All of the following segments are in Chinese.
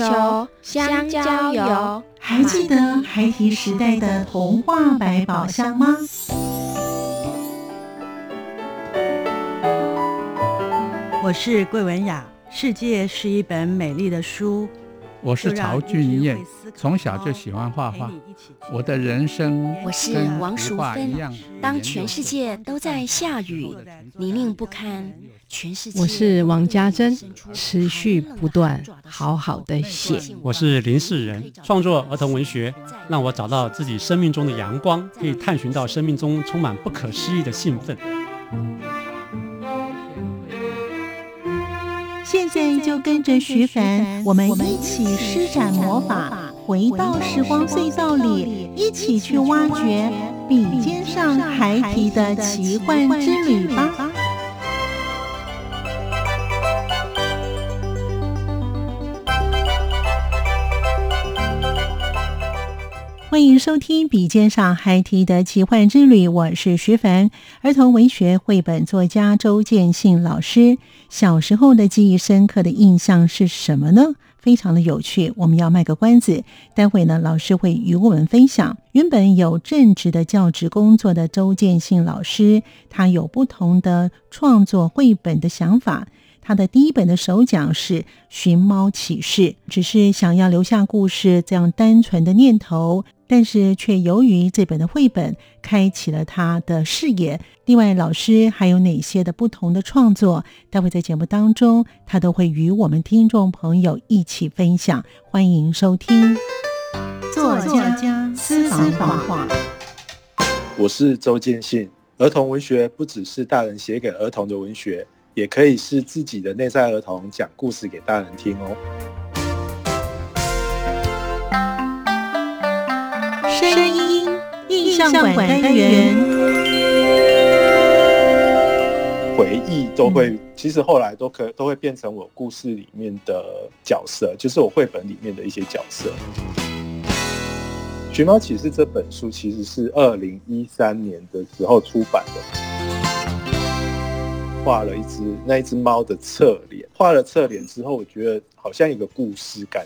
皮球、香蕉油，还记得孩提时代的童话百宝箱吗？我是桂文雅，世界是一本美丽的书。我是曹俊彦，从小就喜欢画画。我的人生，我是王淑芬。当全世界都在下雨，泥泞不堪，全世界。我是王家珍，持续不断，好好的写。我是林世仁，创作儿童文学，让我找到自己生命中的阳光，可以探寻到生命中充满不可思议的兴奋。现在就跟着徐凡，我们一起施展魔法，回到时光隧道里，一起去挖掘笔尖上孩提的奇幻之旅吧。欢迎收听《笔尖上孩提的奇幻之旅》，我是徐凡。儿童文学绘本作家周建信老师，小时候的记忆深刻的印象是什么呢？非常的有趣。我们要卖个关子，待会呢，老师会与我们分享。原本有正职的教职工作的周建信老师，他有不同的创作绘本的想法。他的第一本的首讲是《寻猫启事》，只是想要留下故事这样单纯的念头。但是却由于这本的绘本开启了他的视野。另外，老师还有哪些的不同的创作？待会在节目当中，他都会与我们听众朋友一起分享。欢迎收听作家私房话。我是周建信。儿童文学不只是大人写给儿童的文学，也可以是自己的内在儿童讲故事给大人听哦。印象馆单元，回忆都会，其实后来都可都会变成我故事里面的角色，就是我绘本里面的一些角色。《寻猫启事》这本书其实是二零一三年的时候出版的，画了一只那一只猫的侧脸，画了侧脸之后，我觉得好像一个故事感。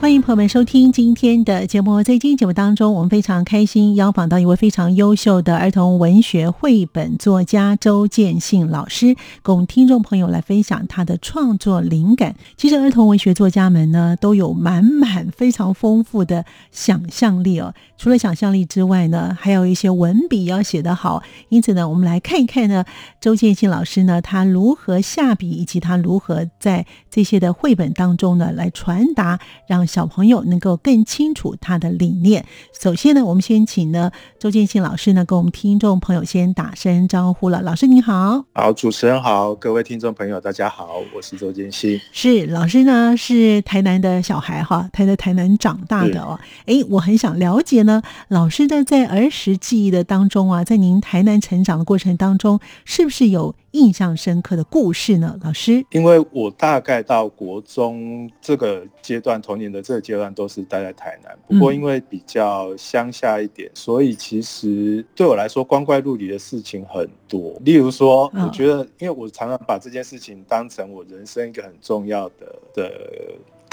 欢迎朋友们收听今天的节目。在今天节目当中，我们非常开心邀访到一位非常优秀的儿童文学绘本作家周建信老师，供听众朋友来分享他的创作灵感。其实，儿童文学作家们呢，都有满满非常丰富的想象力哦。除了想象力之外呢，还有一些文笔要写得好。因此呢，我们来看一看呢，周建信老师呢，他如何下笔，以及他如何在这些的绘本当中呢，来传达让。小朋友能够更清楚他的理念。首先呢，我们先请呢周建信老师呢，跟我们听众朋友先打声招呼了。老师你好。好，主持人好，各位听众朋友大家好，我是周建信。是老师呢，是台南的小孩哈，他在台南长大的哦。哎，我很想了解呢，老师呢在儿时记忆的当中啊，在您台南成长的过程当中，是不是有印象深刻的故事呢？老师，因为我大概到国中这个阶段，童年的这个阶段都是待在台南。不过因为比较乡下一点，所以其实对我来说光怪陆离的事情很多。例如说，我觉得，因为我常常把这件事情当成我人生一个很重要的的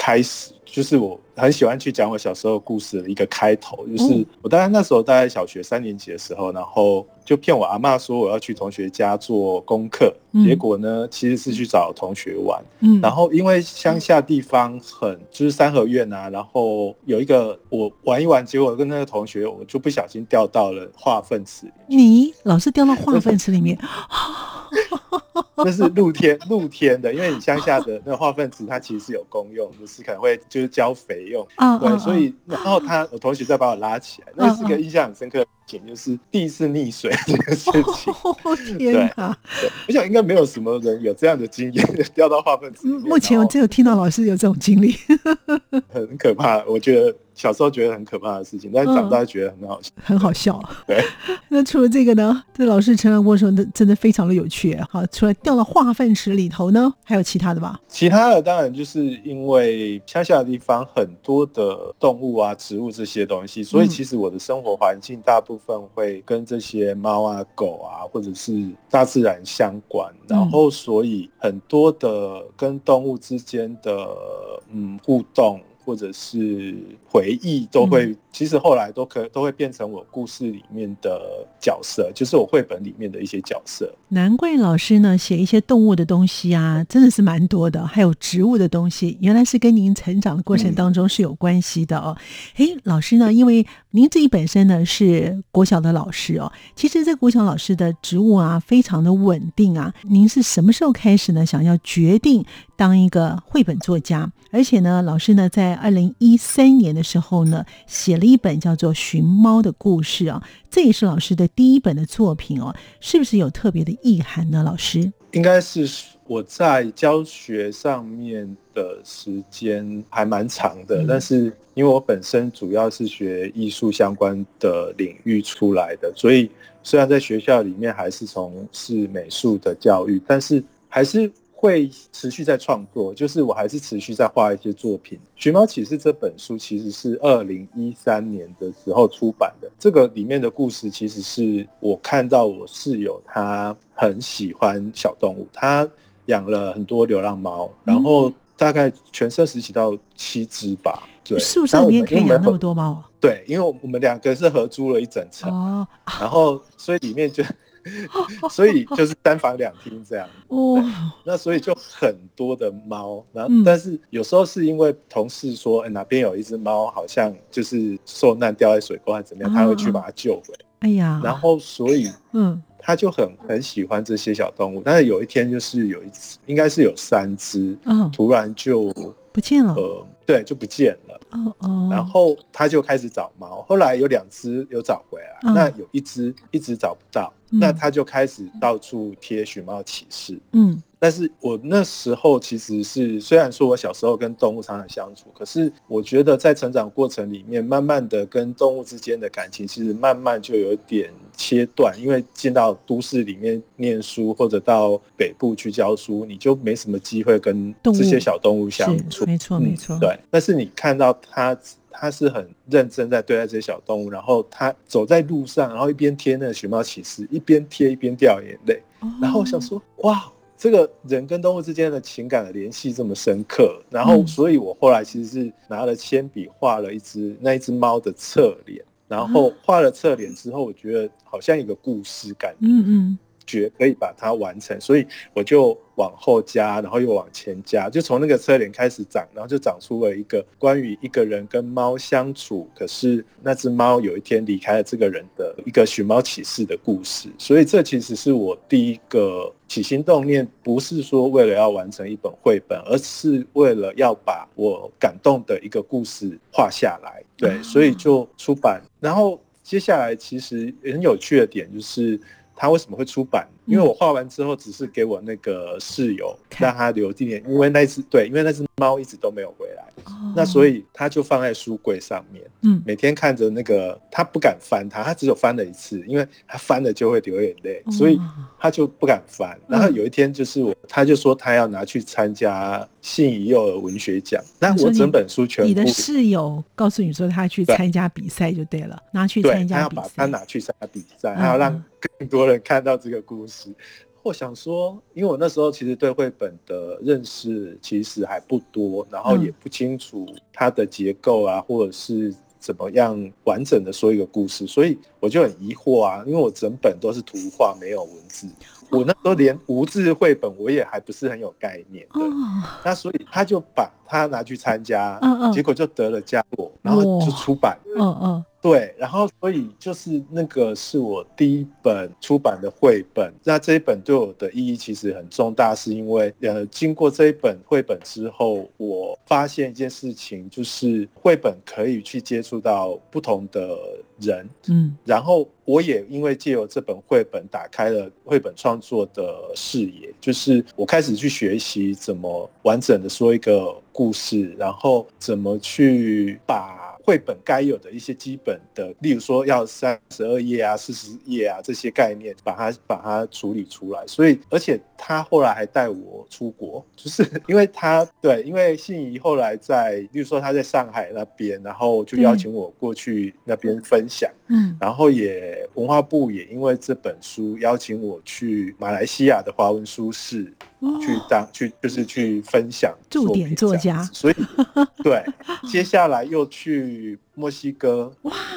开始，就是我。很喜欢去讲我小时候故事的一个开头，就是我大概那时候大概小学三年级的时候，然后就骗我阿妈说我要去同学家做功课，结果呢其实是去找同学玩，然后因为乡下地方很就是三合院啊，然后有一个我玩一玩，结果跟那个同学我就不小心掉到了化粪池里。你老是掉到化粪池里面？那是露天露天的，因为你乡下的那个化粪池它其实是有公用，就是可能会就是浇肥。用啊，对，所以然后他我同学再把我拉起来，那是个印象很深刻的事情，就是第一次溺水这个事情。天哪！对，我想应该没有什么人有这样的经验，掉到化粪池。目前我只有听到老师有这种经历，很可怕。我觉得小时候觉得很可怕的事情，但是长大觉得很好笑，嗯、很好笑。对。那除了这个呢？这老师成长过程真的非常的有趣。好，除了掉到化粪池里头呢，还有其他的吧？其他的当然就是因为乡下的地方很多的动物啊、植物这些东西，所以其实我的生活环境大部分会跟这些猫啊、狗啊，或者是大自然相关。然后，所以很多的跟动物之间的嗯互动。或者是回忆都会，嗯、其实后来都可都会变成我故事里面的角色，就是我绘本里面的一些角色。难怪老师呢写一些动物的东西啊，真的是蛮多的，还有植物的东西，原来是跟您成长的过程当中是有关系的哦。哎、嗯，老师呢，因为您自己本身呢是国小的老师哦，其实这国小老师的职务啊非常的稳定啊。您是什么时候开始呢？想要决定当一个绘本作家，而且呢，老师呢在二零一三年的时候呢，写了一本叫做《寻猫的故事》啊，这也是老师的第一本的作品哦，是不是有特别的意涵呢？老师，应该是我在教学上面的时间还蛮长的，嗯、但是因为我本身主要是学艺术相关的领域出来的，所以虽然在学校里面还是从事美术的教育，但是还是。会持续在创作，就是我还是持续在画一些作品。《寻猫启事》这本书其实是二零一三年的时候出版的。这个里面的故事其实是我看到我室友他很喜欢小动物，他养了很多流浪猫，然后大概全身十几到七只吧。对，宿舍里面可以养那么多猫？对，因为我们两个是合租了一整层，哦，然后所以里面就。所以就是三房两厅这样。哦，那所以就很多的猫，然后但是有时候是因为同事说，哎，哪边有一只猫好像就是受难掉在水沟还是怎么样，他会去把它救回。哎呀，然后所以嗯，他就很很喜欢这些小动物，但是有一天就是有一只，应该是有三只，嗯，突然就不见了，呃，对，就不见了。哦哦，然后他就开始找猫，后来有两只有找回来，那有一只一直找不到。那他就开始到处贴寻猫启事。嗯，但是我那时候其实是虽然说我小时候跟动物常常相处，可是我觉得在成长过程里面，慢慢的跟动物之间的感情，其实慢慢就有点切断，因为进到都市里面念书或者到北部去教书，你就没什么机会跟这些小动物相处。没错，没错。对，但是你看到他。他是很认真在对待这些小动物，然后他走在路上，然后一边贴那个熊猫启示，一边贴一边掉眼泪。然后我想说，哇，这个人跟动物之间的情感的联系这么深刻。然后，所以我后来其实是拿了铅笔画了一只那一只猫的侧脸，然后画了侧脸之后，我觉得好像一个故事感，嗯嗯，觉可以把它完成，所以我就。往后加，然后又往前加，就从那个侧脸开始长，然后就长出了一个关于一个人跟猫相处，可是那只猫有一天离开了这个人的一个寻猫启事的故事。所以这其实是我第一个起心动念，不是说为了要完成一本绘本，而是为了要把我感动的一个故事画下来。对，所以就出版。然后接下来其实很有趣的点就是。他为什么会出版？因为我画完之后，只是给我那个室友让他留纪念，因为那只对，因为那只猫一直都没有回来，那所以他就放在书柜上面，嗯，每天看着那个，他不敢翻它，他只有翻了一次，因为他翻了就会流眼泪，所以他就不敢翻。然后有一天就是我，他就说他要拿去参加信宜幼儿文学奖，那我整本书全部。你的室友告诉你说他去参加比赛就对了，拿去参加比赛，他要把他拿去参加比赛，他要让。更多人看到这个故事，我想说，因为我那时候其实对绘本的认识其实还不多，然后也不清楚它的结构啊，或者是怎么样完整的说一个故事，所以我就很疑惑啊，因为我整本都是图画，没有文字，我那时候连无字绘本我也还不是很有概念的，那所以他就把它拿去参加，结果就得了佳作，然后就出版，嗯嗯。对，然后所以就是那个是我第一本出版的绘本，那这一本对我的意义其实很重大，是因为呃，经过这一本绘本之后，我发现一件事情，就是绘本可以去接触到不同的人，嗯，然后我也因为借由这本绘本打开了绘本创作的视野，就是我开始去学习怎么完整的说一个故事，然后怎么去把。绘本该有的一些基本的，例如说要三十二页啊、四十页啊这些概念，把它把它处理出来。所以，而且他后来还带我出国，就是 因为他对，因为信怡后来在，例如说他在上海那边，然后就邀请我过去那边分享。嗯，然后也文化部也因为这本书邀请我去马来西亚的华文书室。去当去就是去分享驻点作家，所以对，接下来又去墨西哥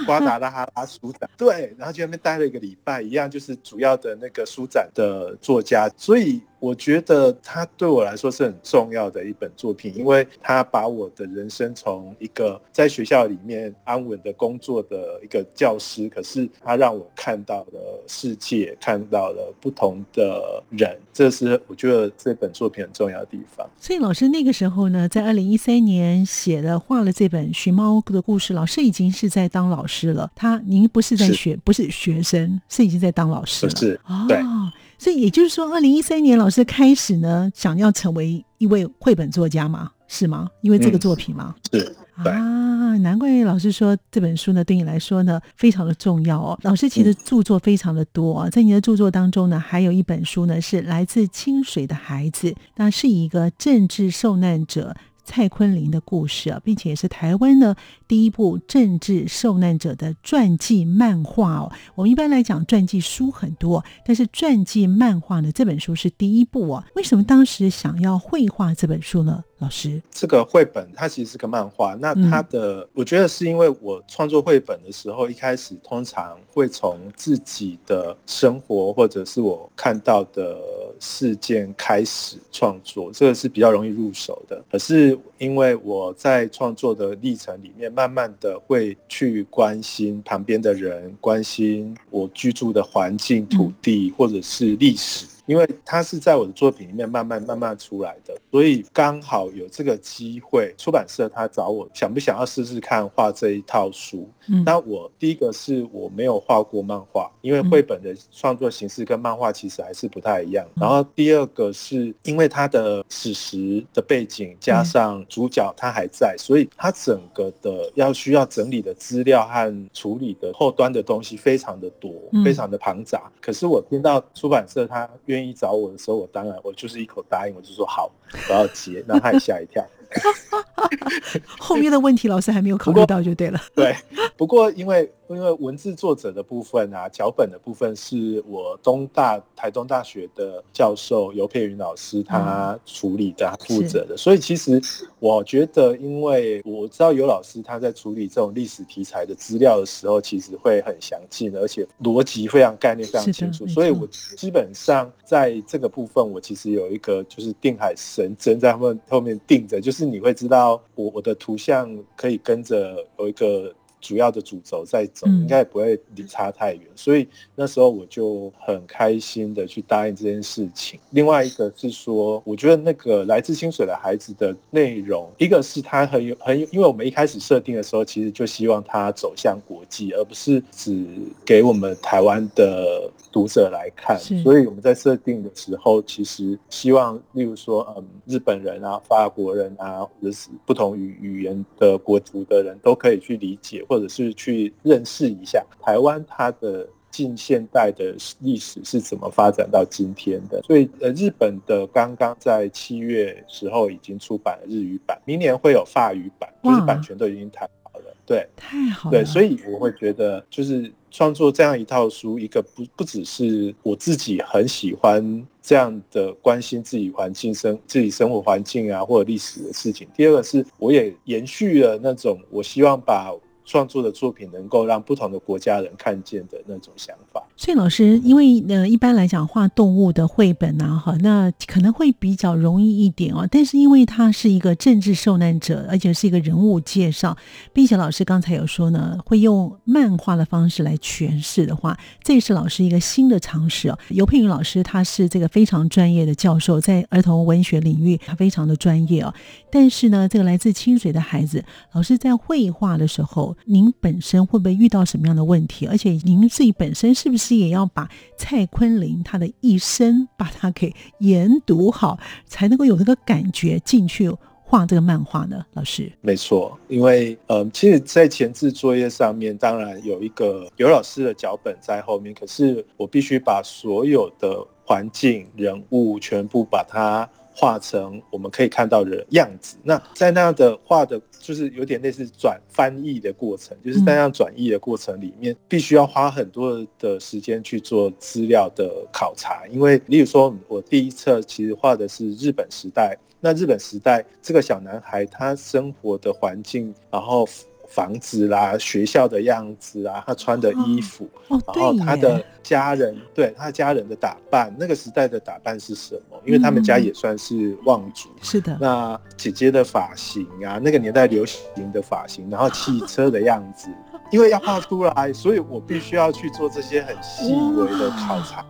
瓜达拉哈拉书展，对，然后就那边待了一个礼拜，一样就是主要的那个书展的作家，所以。我觉得他对我来说是很重要的一本作品，因为他把我的人生从一个在学校里面安稳的工作的一个教师，可是他让我看到了世界，看到了不同的人，这是我觉得这本作品很重要的地方。所以老师那个时候呢，在二零一三年写的画了这本《寻猫的故事》，老师已经是在当老师了。他您不是在学，是不是学生，是已经在当老师了。是，对。哦所以也就是说，二零一三年老师开始呢，想要成为一位绘本作家嘛？是吗？因为这个作品吗？嗯、是。啊，难怪老师说这本书呢，对你来说呢，非常的重要哦。老师其实著作非常的多啊，在你的著作当中呢，还有一本书呢，是来自清水的孩子，那是一个政治受难者。蔡坤林的故事啊，并且也是台湾呢第一部政治受难者的传记漫画哦。我们一般来讲传记书很多，但是传记漫画呢，这本书是第一部哦。为什么当时想要绘画这本书呢？老师，这个绘本它其实是个漫画，那它的、嗯、我觉得是因为我创作绘本的时候，一开始通常会从自己的生活或者是我看到的事件开始创作，这个是比较容易入手的。可是因为我在创作的历程里面，慢慢的会去关心旁边的人，关心我居住的环境、土地或者是历史。因为它是在我的作品里面慢慢慢慢出来的，所以刚好有这个机会，出版社他找我，想不想要试试看画这一套书？嗯，那我第一个是我没有画过漫画，因为绘本的创作形式跟漫画其实还是不太一样。然后第二个是因为它的史实的背景加上主角他还在，所以他整个的要需要整理的资料和处理的后端的东西非常的多，非常的庞杂。可是我听到出版社他愿愿意找我的时候，我当然我就是一口答应，我就说好，我要接，那他也吓一跳。后面的问题老师还没有考虑到就对了。对，不过因为因为文字作者的部分啊，脚本的部分是我东大台东大学的教授尤佩云老师他处理的，他负责的。所以其实我觉得，因为我知道尤老师他在处理这种历史题材的资料的时候，其实会很详尽，而且逻辑非常概念非常清楚。所以我基本上在这个部分，我其实有一个就是定海神针在后后面定着，就是。是你会知道我我的图像可以跟着有一个主要的主轴在走，应该也不会离差太远，所以那时候我就很开心的去答应这件事情。另外一个是说，我觉得那个来自清水的孩子的内容，一个是他很有很有，因为我们一开始设定的时候，其实就希望他走向国际，而不是只给我们台湾的读者来看。所以我们在设定的时候，其实希望，例如说，嗯，日本人啊、法国人啊，或者是不同语语言的国族的人都可以去理解。或者是去认识一下台湾它的近现代的历史是怎么发展到今天的，所以呃，日本的刚刚在七月时候已经出版了日语版，明年会有法语版，就是版权都已经谈好了，对，太好了，对，所以我会觉得就是创作这样一套书，一个不不只是我自己很喜欢这样的关心自己环境生自己生活环境啊或者历史的事情，第二个是我也延续了那种我希望把创作的作品能够让不同的国家人看见的那种想法。所以老师，因为呃，一般来讲画动物的绘本啊，哈，那可能会比较容易一点哦。但是因为它是一个政治受难者，而且是一个人物介绍，并且老师刚才有说呢，会用漫画的方式来诠释的话，这也是老师一个新的尝试哦。尤佩云老师他是这个非常专业的教授，在儿童文学领域他非常的专业哦。但是呢，这个来自清水的孩子，老师在绘画的时候。您本身会不会遇到什么样的问题？而且您自己本身是不是也要把蔡坤林他的一生把它给研读好，才能够有那个感觉进去画这个漫画呢？老师，没错，因为嗯、其实，在前置作业上面，当然有一个刘老师的脚本在后面，可是我必须把所有的环境、人物全部把它。画成我们可以看到的样子。那在那样的画的，就是有点类似转翻译的过程，就是在那样转译的过程里面，必须要花很多的时间去做资料的考察。因为，例如说，我第一册其实画的是日本时代。那日本时代这个小男孩他生活的环境，然后。房子啦，学校的样子啊，他穿的衣服，哦，然后他的家人，对他家人的打扮，那个时代的打扮是什么？因为他们家也算是望族，是的。那姐姐的发型啊，那个年代流行的发型，然后汽车的样子，因为要画出来，所以我必须要去做这些很细微的考察。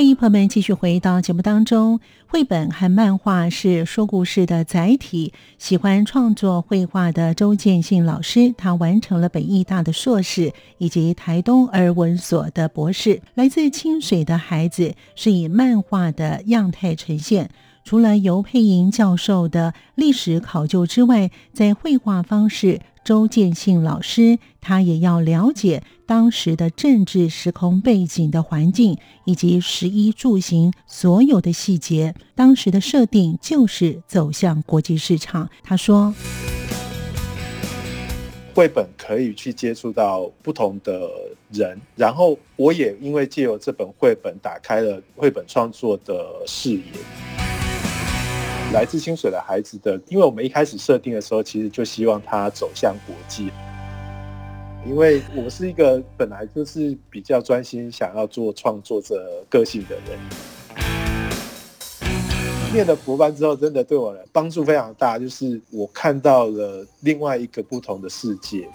欢迎朋友们继续回到节目当中。绘本和漫画是说故事的载体。喜欢创作绘画的周建信老师，他完成了北艺大的硕士以及台东儿文所的博士。来自清水的孩子是以漫画的样态呈现。除了游佩莹教授的历史考究之外，在绘画方式。周建信老师，他也要了解当时的政治时空背景的环境，以及食衣住行所有的细节。当时的设定就是走向国际市场。他说，绘本可以去接触到不同的人，然后我也因为借由这本绘本，打开了绘本创作的视野。来自清水的孩子的，因为我们一开始设定的时候，其实就希望他走向国际。因为我是一个本来就是比较专心想要做创作者个性的人，念了博班之后，真的对我的帮助非常大，就是我看到了另外一个不同的世界。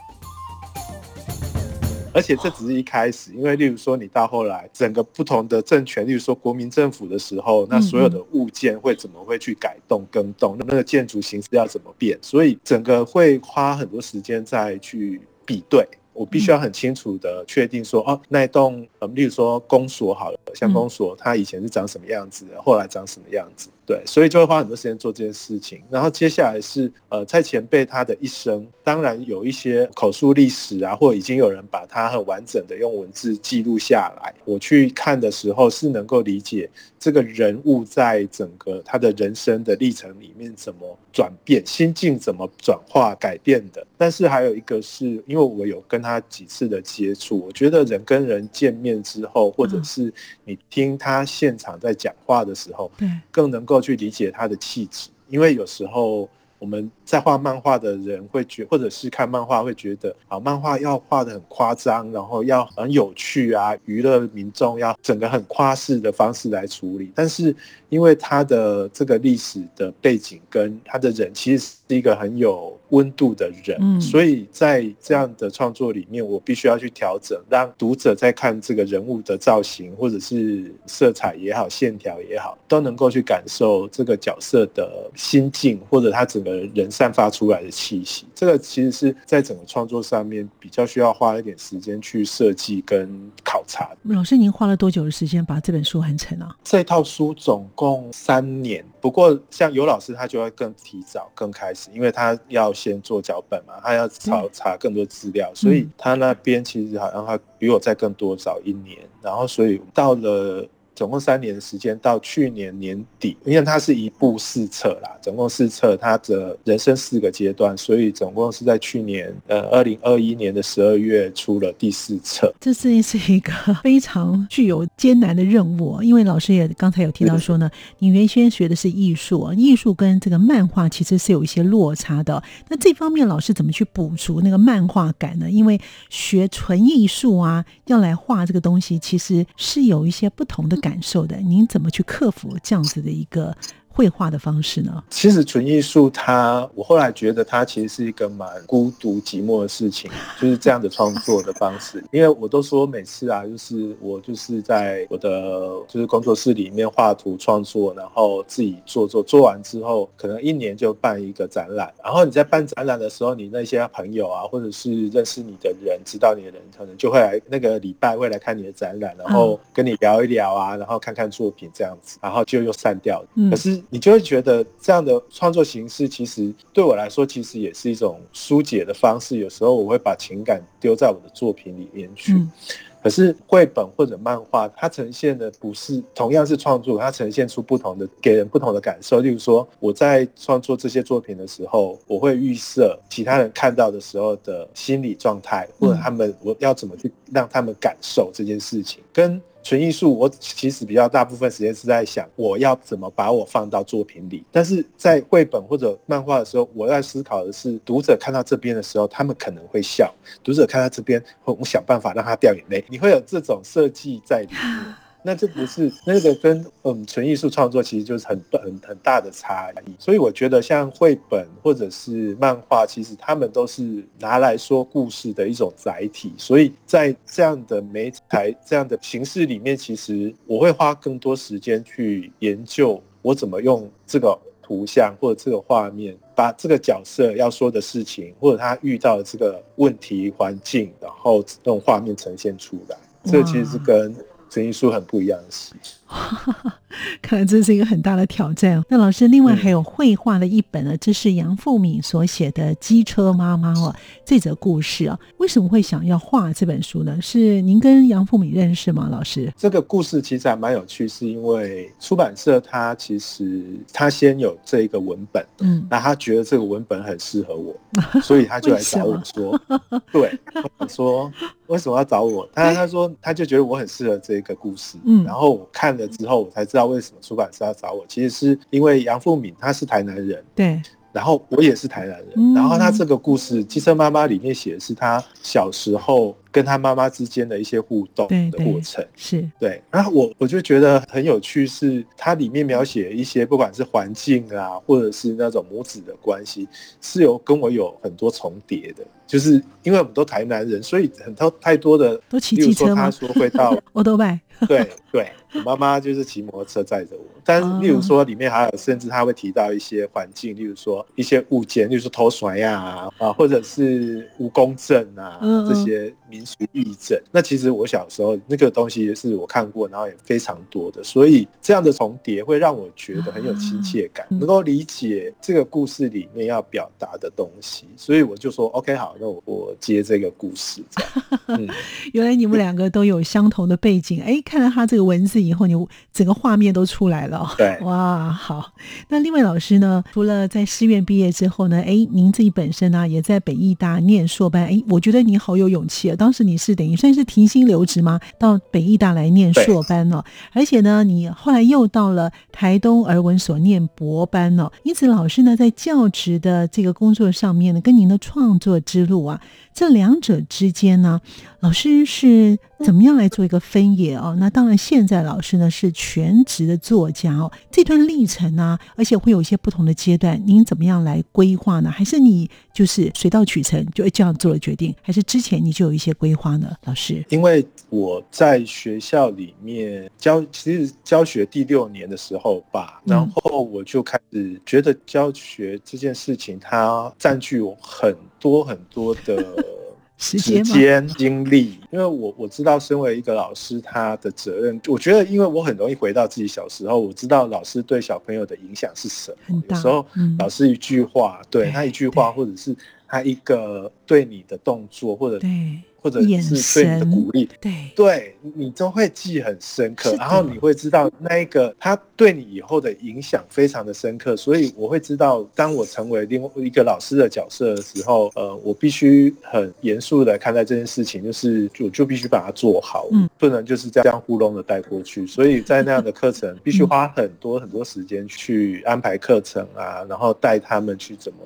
而且这只是一开始，因为例如说你到后来整个不同的政权，例如说国民政府的时候，那所有的物件会怎么会去改动更动，那个建筑形式要怎么变，所以整个会花很多时间再去比对。我必须要很清楚的确定说，哦，那一栋，呃，例如说公所好了，像公所它以前是长什么样子的，后来长什么样子。对，所以就会花很多时间做这件事情。然后接下来是呃，蔡前辈他的一生，当然有一些口述历史啊，或者已经有人把他很完整的用文字记录下来。我去看的时候，是能够理解这个人物在整个他的人生的历程里面怎么转变，心境怎么转化改变的。但是还有一个是因为我有跟他几次的接触，我觉得人跟人见面之后，或者是你听他现场在讲话的时候，对，更能够。去理解他的气质，因为有时候我们在画漫画的人会觉，或者是看漫画会觉得，啊，漫画要画的很夸张，然后要很有趣啊，娱乐民众要整个很夸式的方式来处理，但是。因为他的这个历史的背景跟他的人其实是一个很有温度的人，嗯，所以在这样的创作里面，我必须要去调整，让读者在看这个人物的造型或者是色彩也好、线条也好，都能够去感受这个角色的心境或者他整个人散发出来的气息。这个其实是在整个创作上面比较需要花一点时间去设计跟考察。老师，您花了多久的时间把这本书完成啊？这套书总共。共三年，不过像尤老师他就会更提早、更开始，因为他要先做脚本嘛，他要查查更多资料，所以他那边其实好像他比我再更多早一年，然后所以到了。总共三年的时间，到去年年底，因为它是一部四册啦，总共四册，它的人生四个阶段，所以总共是在去年呃二零二一年的十二月出了第四册。这是是一个非常具有艰难的任务，因为老师也刚才有提到说呢，你原先学的是艺术，艺术跟这个漫画其实是有一些落差的。那这方面老师怎么去补足那个漫画感呢？因为学纯艺术啊，要来画这个东西，其实是有一些不同的。感受的，您怎么去克服这样子的一个绘画的方式呢？其实纯艺术它，我后来觉得它其实是一个蛮孤独寂寞的事情，就是这样的创作的方式。因为我都说每次啊，就是我就是在我的就是工作室里面画图创作，然后自己做做做完之后，可能一年就办一个展览。然后你在办展览的时候，你那些朋友啊，或者是认识你的人、知道你的人，可能就会来那个礼拜会来看你的展览，然后跟你聊一聊啊，然后看看作品这样子，然后就又散掉了。可是你就会觉得这样的创作形式，其实对我来说，其实也是一种疏解的方式。有时候我会把情感丢在我的作品里面去。可是绘本或者漫画，它呈现的不是同样是创作，它呈现出不同的，给人不同的感受。例如说，我在创作这些作品的时候，我会预设其他人看到的时候的心理状态，或者他们我要怎么去让他们感受这件事情，跟。纯艺术，我其实比较大部分时间是在想我要怎么把我放到作品里，但是在绘本或者漫画的时候，我在思考的是读者看到这边的时候，他们可能会笑；读者看到这边，我想办法让他掉眼泪。你会有这种设计在里面。那这不是那个跟嗯纯艺术创作其实就是很很很大的差异，所以我觉得像绘本或者是漫画，其实他们都是拿来说故事的一种载体，所以在这样的媒材这样的形式里面，其实我会花更多时间去研究我怎么用这个图像或者这个画面，把这个角色要说的事情或者他遇到的这个问题环境，然后用画面呈现出来，这其实是跟。纯艺术很不一样的事情。看来这是一个很大的挑战。那老师，另外还有绘画的一本呢，这是杨富敏所写的《机车妈妈》哦，这则故事啊，为什么会想要画这本书呢？是您跟杨富敏认识吗？老师，这个故事其实还蛮有趣，是因为出版社他其实他先有这一个文本，嗯，那他觉得这个文本很适合我，所以他就来找我说，对，我说为什么要找我？他他说他就觉得我很适合这个故事，嗯，然后我看了之后，我才知道为什么出版社要找我。其实是因为杨富敏他是台南人，对，然后我也是台南人，然后他这个故事《机车妈妈》里面写的是他小时候。跟他妈妈之间的一些互动的过程，对对是对，然后我我就觉得很有趣，是它里面描写一些不管是环境啊，或者是那种母子的关系，是有跟我有很多重叠的，就是因为我们都台南人，所以很多太多的都骑机车吗？他说会到 我都拜，对对，我妈妈就是骑摩托车载着我，但是例如说里面还有，甚至他会提到一些环境，例如说一些物件，例如说偷甩呀啊，或者是蜈蚣阵啊这些民。俗义症，那其实我小时候那个东西是我看过，然后也非常多的，所以这样的重叠会让我觉得很有亲切感，能够理解这个故事里面要表达的东西，所以我就说 OK 好，那我我接这个故事。嗯，原来你们两个都有相同的背景，哎，看了他这个文字以后，你整个画面都出来了。对，哇，好。那另外老师呢，除了在师院毕业之后呢，哎，您自己本身呢也在北艺大念硕班，哎，我觉得你好有勇气啊，当时。你是等于算是停薪留职吗？到北艺大来念硕班哦，而且呢，你后来又到了台东儿文所念博班哦。因此，老师呢在教职的这个工作上面呢，跟您的创作之路啊，这两者之间呢，老师是怎么样来做一个分野哦？那当然，现在老师呢是全职的作家哦。这段历程呢，而且会有一些不同的阶段，您怎么样来规划呢？还是你就是水到渠成就这样做了决定？还是之前你就有一些规划呢？老师，因为我在学校里面教，其实教学第六年的时候吧，然后我就开始觉得教学这件事情它占据我很多很多的。时间精力，因为我我知道，身为一个老师，他的责任，我觉得，因为我很容易回到自己小时候，我知道老师对小朋友的影响是什么。有时候，老师一句话，对他一句话，或者是他一个对你的动作，或者对。或者是对你的鼓励，对，对你都会记很深刻，然后你会知道那一个他对你以后的影响非常的深刻，所以我会知道，当我成为另外一个老师的角色的时候，呃，我必须很严肃的看待这件事情，就是我就必须把它做好，嗯，不能就是这样糊弄的带过去，所以在那样的课程 必须花很多很多时间去安排课程啊，然后带他们去怎么。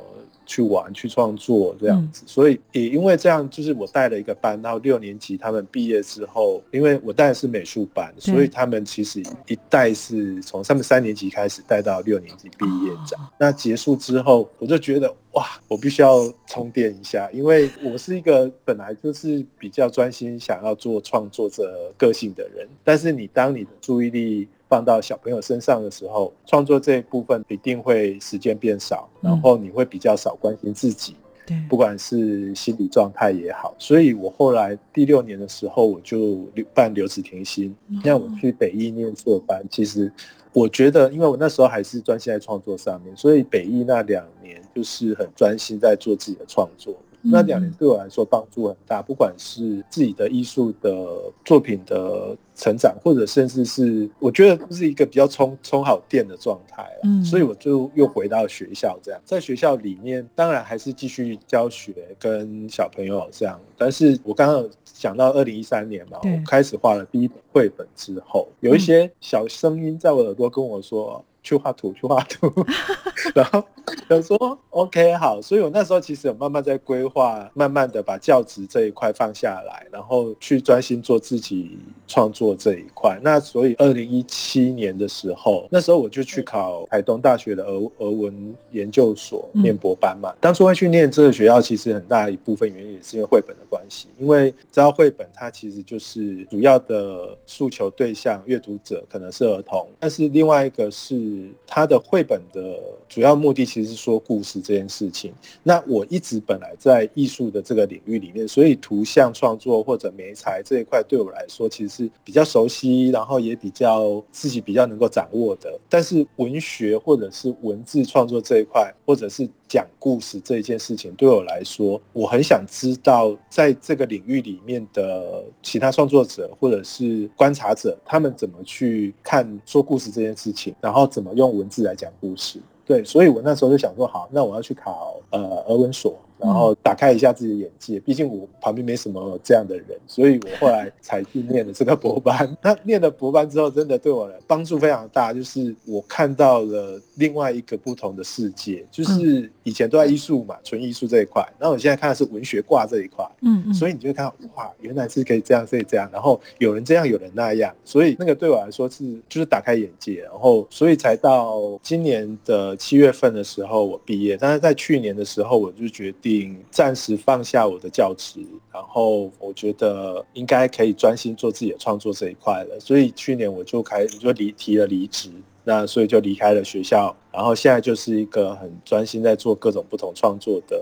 去玩、去创作这样子。所以也因为这样，就是我带了一个班，然后六年级他们毕业之后，因为我带的是美术班，所以他们其实一带是从他们三年级开始带到六年级毕业展。那结束之后，我就觉得哇，我必须要充电一下，因为我是一个本来就是比较专心想要做创作者个性的人，但是你当你的注意力放到小朋友身上的时候，创作这一部分一定会时间变少，然后你会比较少关心自己，对，不管是心理状态也好。所以我后来第六年的时候，我就办留职停薪，让我去北艺念硕班。其实我觉得，因为我那时候还是专心在创作上面，所以北艺那两年就是很专心在做自己的创作。那两年对我来说帮助很大，不管是自己的艺术的作品的成长，或者甚至是我觉得是一个比较充充好电的状态了。嗯，所以我就又回到学校这样，在学校里面当然还是继续教学跟小朋友这样。但是我刚刚讲到二零一三年嘛，我开始画了第一本绘本之后，有一些小声音在我耳朵跟我说。去画图，去画图，然后想说 OK 好，所以我那时候其实有慢慢在规划，慢慢的把教职这一块放下来，然后去专心做自己创作这一块。那所以二零一七年的时候，那时候我就去考台东大学的俄俄文研究所念博班嘛。当初会去念这个学校，其实很大一部分原因也是因为绘本的关系，因为知道绘本它其实就是主要的诉求对象阅读者可能是儿童，但是另外一个是。他的绘本的主要目的其实是说故事这件事情。那我一直本来在艺术的这个领域里面，所以图像创作或者媒材这一块对我来说其实是比较熟悉，然后也比较自己比较能够掌握的。但是文学或者是文字创作这一块，或者是讲故事这一件事情，对我来说，我很想知道在这个领域里面的其他创作者或者是观察者，他们怎么去看说故事这件事情，然后怎么用文字来讲故事。对，所以我那时候就想说，好，那我要去考呃俄文所。然后打开一下自己的眼界，毕竟我旁边没什么这样的人，所以我后来才去念了这个博班。那念了博班之后，真的对我的帮助非常大，就是我看到了另外一个不同的世界。就是以前都在艺术嘛，纯艺术这一块，那我现在看的是文学挂这一块。嗯嗯。所以你就会看到，哇，原来是可以这样，可以这样，然后有人这样，有人那样。所以那个对我来说是就是打开眼界，然后所以才到今年的七月份的时候我毕业，但是在去年的时候我就决定。暂时放下我的教职，然后我觉得应该可以专心做自己的创作这一块了，所以去年我就开就离提了离职，那所以就离开了学校，然后现在就是一个很专心在做各种不同创作的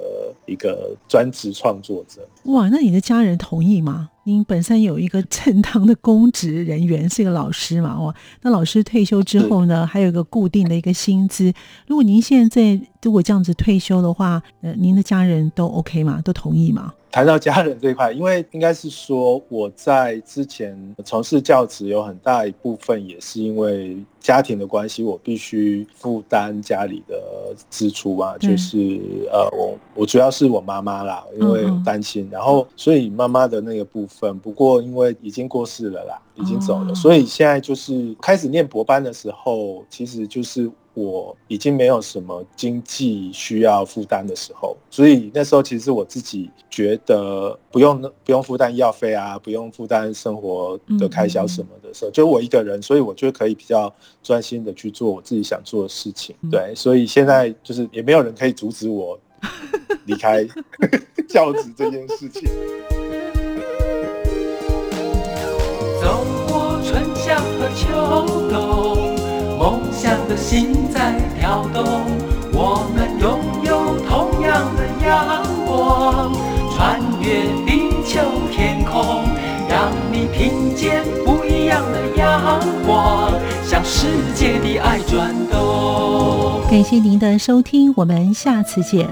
一个专职创作者。哇，那你的家人同意吗？您本身有一个正当的公职人员，是一个老师嘛？哦，那老师退休之后呢，还有一个固定的一个薪资。如果您现在如果这样子退休的话，呃，您的家人都 OK 吗？都同意吗？谈到家人这一块，因为应该是说我在之前从事教职有很大一部分也是因为家庭的关系，我必须负担家里的支出啊，就是呃，我我主要是我妈妈啦，因为单亲，然后所以妈妈的那个部分，不过因为已经过世了啦，已经走了，所以现在就是开始念博班的时候，其实就是。我已经没有什么经济需要负担的时候，所以那时候其实我自己觉得不用不用负担医药费啊，不用负担生活的开销什么的时候，就我一个人，所以我就可以比较专心的去做我自己想做的事情。对，所以现在就是也没有人可以阻止我 离开 教职这件事情。走过春夏和秋冬。梦想的心在跳动，我们拥有同样的阳光，穿越地球天空，让你听见不一样的阳光，向世界的爱转动。感谢您的收听，我们下次见。